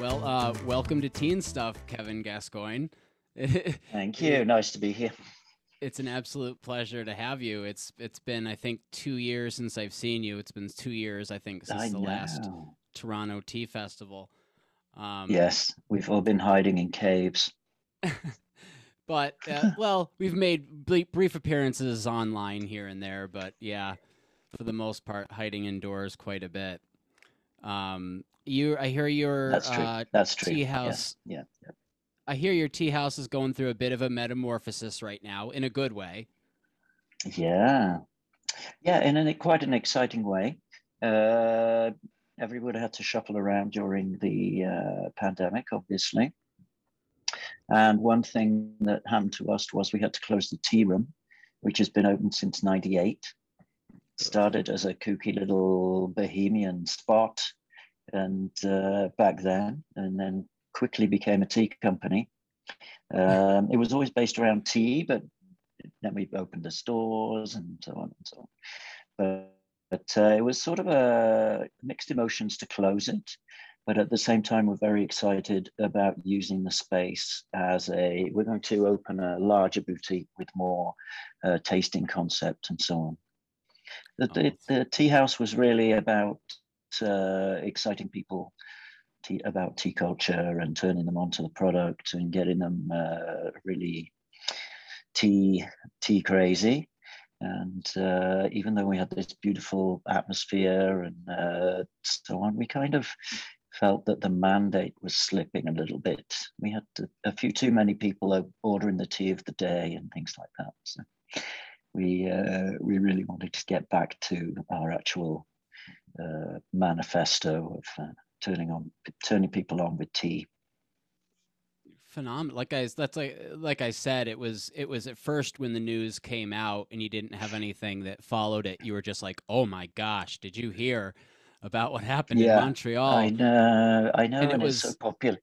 Well, uh, welcome to Teen Stuff, Kevin Gascoyne. Thank you. Nice to be here. It's an absolute pleasure to have you. It's it's been I think two years since I've seen you. It's been two years I think since I the last. Toronto Tea Festival. Um, Yes, we've all been hiding in caves. but uh, well, we've made brief appearances online here and there, but yeah, for the most part, hiding indoors quite a bit. Um, you, I hear your That's true. uh, That's true. tea house. Yeah. yeah. I hear your tea house is going through a bit of a metamorphosis right now, in a good way. Yeah. Yeah, in an, quite an exciting way. Uh, everybody had to shuffle around during the uh, pandemic, obviously. And one thing that happened to us was we had to close the tea room, which has been open since 98. Started as a kooky little bohemian spot and uh, back then, and then quickly became a tea company. Um, it was always based around tea, but then we opened the stores and so on and so on. But, but uh, it was sort of a mixed emotions to close it. But at the same time, we're very excited about using the space as a. We're going to open a larger boutique with more uh, tasting concept and so on. The, the, the tea house was really about uh, exciting people tea, about tea culture and turning them onto the product and getting them uh, really tea tea crazy. And uh, even though we had this beautiful atmosphere and uh, so on, we kind of felt that the mandate was slipping a little bit. We had to, a few too many people ordering the tea of the day and things like that. So we uh, we really wanted to get back to our actual uh, manifesto of uh, turning on turning people on with tea phenomenal like guys that's like like i said it was it was at first when the news came out and you didn't have anything that followed it you were just like oh my gosh did you hear about what happened Yeah, in montreal. I know i know And and, it it's so was- popular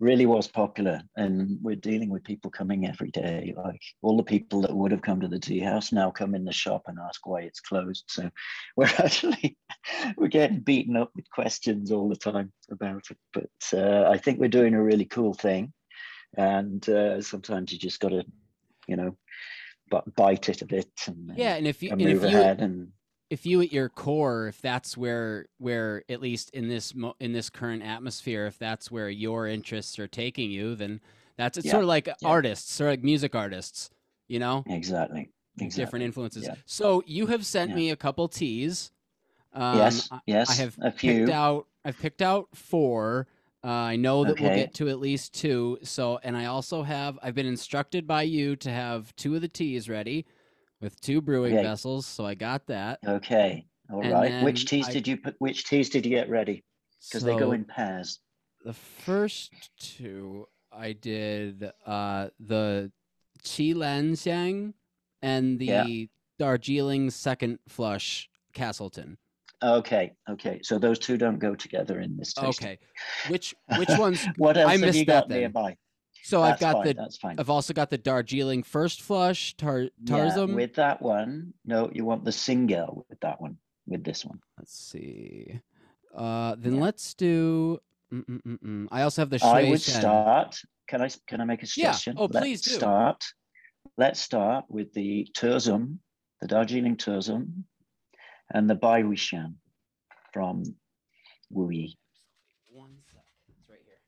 really was popular and we're dealing with people coming every day like all the people that would have come to the tea house now come in the shop and ask why it's closed so we're actually we're getting beaten up with questions all the time about it but uh, i think we're doing a really cool thing and uh, sometimes you just got to you know but bite it a bit and, yeah and if you and move if you ahead and if you at your core if that's where where at least in this mo- in this current atmosphere if that's where your interests are taking you then that's it's Yeah, sort of like yeah. artists sort of like music artists you know exactly exactly different influences yeah. so you have sent me a couple teas um, yes yes I have a few picked out. I've picked out four. Uh, I know that we'll get to at least two. So, and I also have. I've been instructed by you to have two of the teas ready, with two brewing Okay. vessels. So I got that. Okay. All And right. Which teas I- did you put? Which teas did you get ready? Because they go in pairs. The first two I did uh, the Qi Lan Xiang and the Yeah. Darjeeling Second Flush Castleton. Okay. Okay. So those two don't go together in this tasting. Okay, which which ones? What else I have missed you that got then. nearby? So I've got fine, the That's fine. I've also got the Darjeeling First Flush, tar- Yeah, Turzum. with that one, no, you want the Singell with that one. With this one, Let's see. Uh, then Yeah. let's do. Mm-mm-mm-mm. I also have the. I would Shen. start. Can I? Can I make a suggestion? Yeah. Oh, please Let's do. Start. Let's start with the Turzum, the Darjeeling Turzum, and the Bai Baiwishan from Wuyi. One sec. It's right here.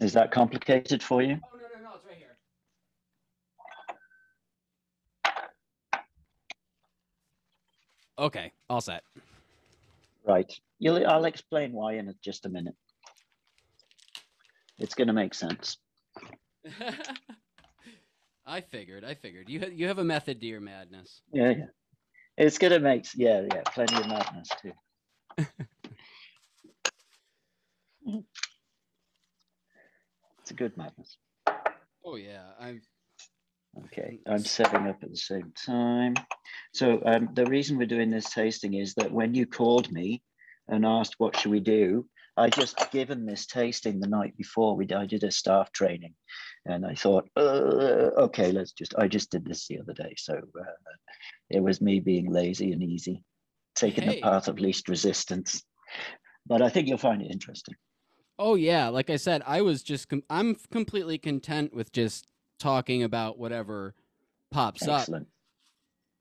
Is that complicated for you? Oh no no no! It's right here. Okay, all set. Right. You'll, I'll explain why in just a minute. It's going to make sense. I figured. I figured. You ha- you have a method to your madness. Yeah, yeah. It's going to make, yeah, yeah, plenty of madness too. it's a good madness. Oh yeah, I'm. Okay, I'm setting up at the same time. So um, the reason we're doing this tasting is that when you called me and asked what should we do, I just given this tasting the night before. We I did a staff training, and I thought, uh, okay, let's just. I just did this the other day, so uh, it was me being lazy and easy, taking Hey. the path of least resistance. But I think you'll find it interesting. Oh yeah, like I said, I was just com- I'm completely content with just talking about whatever pops up. Excellent.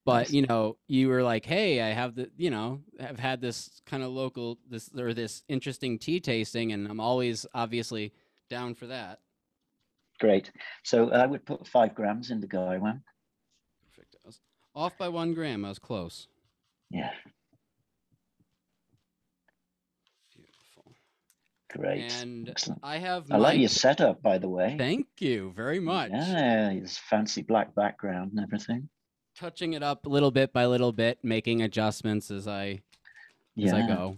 But Nice. you know, you were like, "Hey, I have the, you know, have had this kind of local this or this interesting tea tasting, and I'm always obviously down for that." Great. So I would put five grams in the guy one. Perfect. I was off by one gram. I was close. Yeah, great. And Excellent. I have. I like your setup, by the way. Thank you very much. Yeah, his fancy black background and everything. Touching it up little bit by little bit, making adjustments as I as I Yeah, go.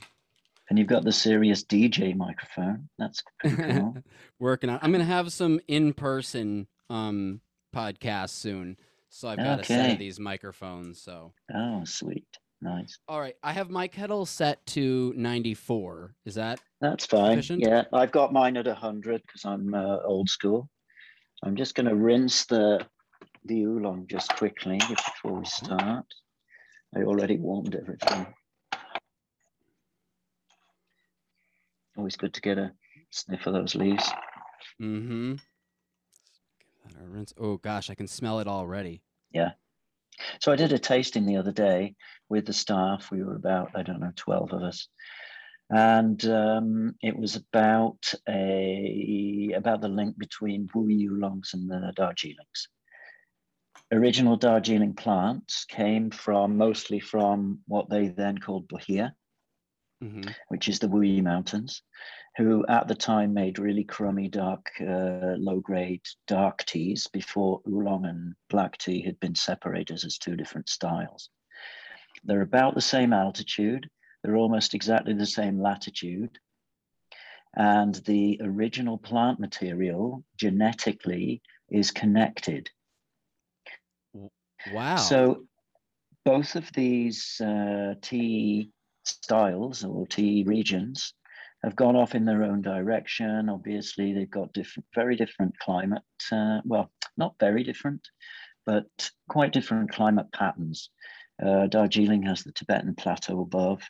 and you've got the serious DJ microphone. That's pretty cool. Working on. I'm gonna have some in-person um podcasts soon, so I've got a set of these microphones. So, oh, sweet, nice. all right, I have my kettle set to 94. Is that That's fine. Sufficient? Yeah, I've got mine at hundred because I'm uh, old school. I'm just going to rinse the the oolong just quickly before we start. I already warmed everything. Always good to get a sniff of those leaves. mm-hmm? Give that a rinse. Oh gosh, I can smell it already. So I did a tasting the other day with the staff. We were about, I don't know, 12 of us. And um, it was about a about the link between Wu Oolongs and the Darjeelings. Original Darjeeling plants came from mostly from what they then called Bohea, Mm-hmm. which is the Wuyi Mountains, who at the time made really crummy, dark, uh, low grade dark teas before oolong and black tea had been separated as two different styles. They're about the same altitude, they're almost exactly the same latitude. And the original plant material genetically is connected. Wow. So both of these uh, tea styles or tea regions have gone off in their own direction. Obviously, they've got different, very different climate. Uh, well, not very different, but quite different climate patterns. Uh, Darjeeling has the Tibetan plateau above,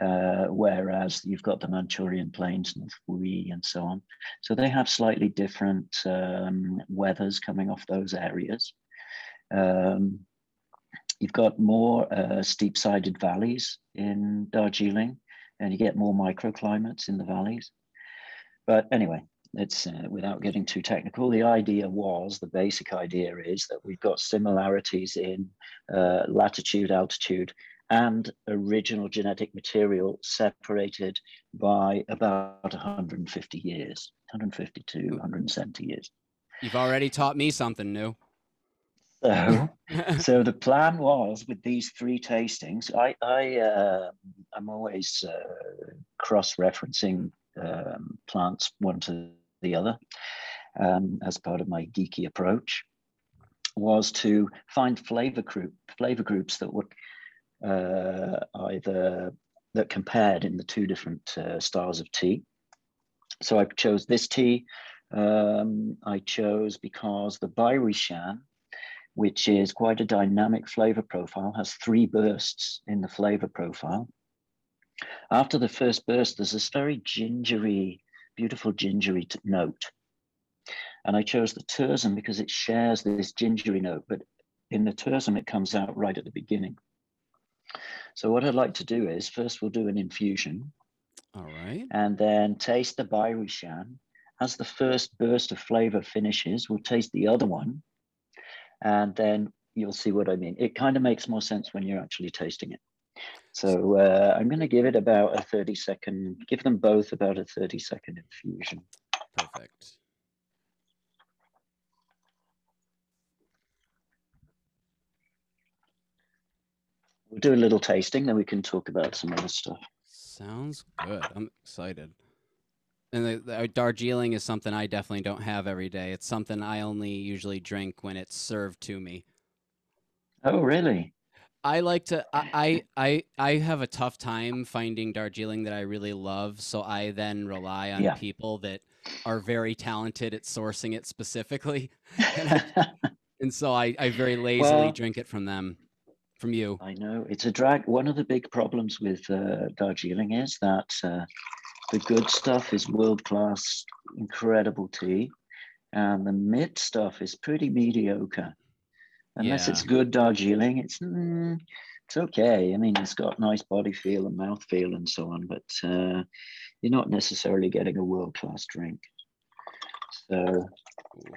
uh, whereas you've got the Manchurian plains, North Wuyi, and so on. So they have slightly different um, weathers coming off those areas. Um, you've got more uh, steep-sided valleys in Darjeeling, and you get more microclimates in the valleys. But anyway, it's uh, without getting too technical. The idea was the basic idea is that we've got similarities in uh, latitude, altitude, and original genetic material separated by about 150 years, 152 170 years. You've already taught me something new. So so the plan was with these three tastings i i uh, i'm always uh, cross-referencing um, plants one to the other um, as part of my geeky approach was to find flavor group flavor groups that would uh, either that compared in the two different uh, styles of tea. So i chose this tea um, i chose because the Bai Rui Xiang which is quite a dynamic flavor profile, has three bursts in the flavor profile. After the first burst, there's this very gingery, beautiful gingery t- note. And I chose the Turzum because it shares this gingery note, but in the Turzum, it comes out right at the beginning. So what I'd like to do is first we'll do an infusion All right. and then taste the Bai Rui Xiang. As the first burst of flavor finishes, we'll taste the other one and then you'll see what I mean. It kind of makes more sense when you're actually tasting it. So uh, I'm going to give it about a 30 second, give them both about a 30 second infusion. Perfect. We'll do a little tasting, then we can talk about some other stuff. Sounds good. I'm excited. And the, the Darjeeling is something I definitely don't have every day. It's something I only usually drink when it's served to me. Oh, really? I like to. I, I I I have a tough time finding Darjeeling that I really love, so I then rely on Yeah. people that are very talented at sourcing it specifically, and, I, and so I, I very lazily Well- drink it from them, from you. I know it's a drag. One of the big problems with uh, Darjeeling is that uh, the good stuff is world class, incredible tea, and the mid stuff is pretty mediocre. Unless it's good Darjeeling, it's mm, it's okay. I mean, it's got nice body feel and mouth feel and so on, but uh, you're not necessarily getting a world class drink. So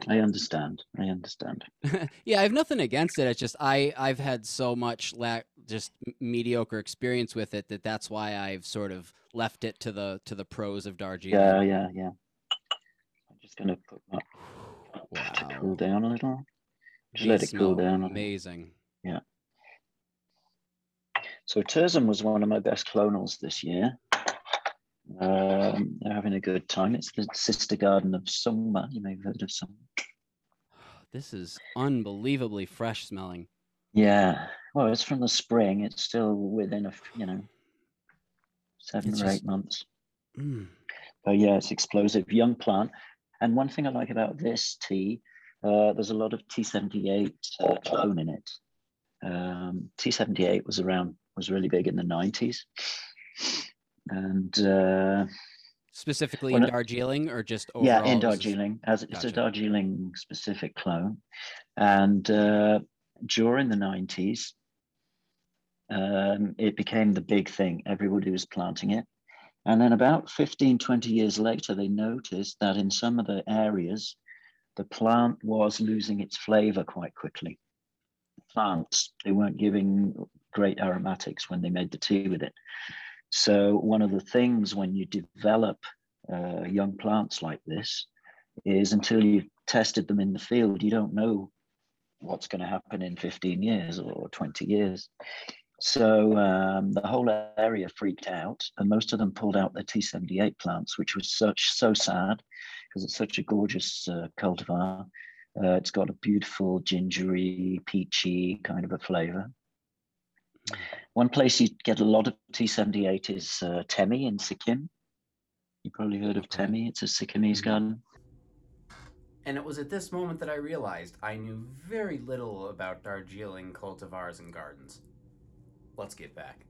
I understand. I understand. yeah, I have nothing against it. It's just I I've had so much lack just mediocre experience with it that that's why I've sort of left it to the to the pros of Darjeeling. Yeah, yeah, yeah. I'm just gonna put my to cool down a little. Just let it cool down. Amazing. Yeah. So Turzum was one of my best clonals this year. Um, they're having a good time. It's the sister garden of Sungma. You may have heard of Sungma. This is unbelievably fresh smelling. Yeah. Well, it's from the spring. It's still within a you know seven It's or just- eight months. Mm. But yeah, it's explosive, young plant. And one thing I like about this tea, uh, there's a lot of T78 uh, clone in it. Um, T78 was around, was really big in the 90s. And uh, Specifically in Darjeeling or just overall? yeah, in Darjeeling, as it's Gotcha. a Darjeeling specific clone. And uh, during the 90s, um, it became the big thing. Everybody was planting it. And then about 15, 20 years later, they noticed that in some of the areas, the plant was losing its flavor quite quickly. Plants, they weren't giving great aromatics when they made the tea with it. So, one of the things when you develop uh, young plants like this is until you've tested them in the field, you don't know what's going to happen in 15 years or 20 years. So um, the whole area freaked out, and most of them pulled out their T78 plants, which was such so sad because it's such a gorgeous uh, cultivar. Uh, it's got a beautiful gingery, peachy kind of a flavor. One place you get a lot of T78 is uh, Temi in Sikkim. You probably heard of Temi. It's a Sikkimese gun. And it was at this moment that I realized I knew very little about Darjeeling cultivars and gardens. Let's get back.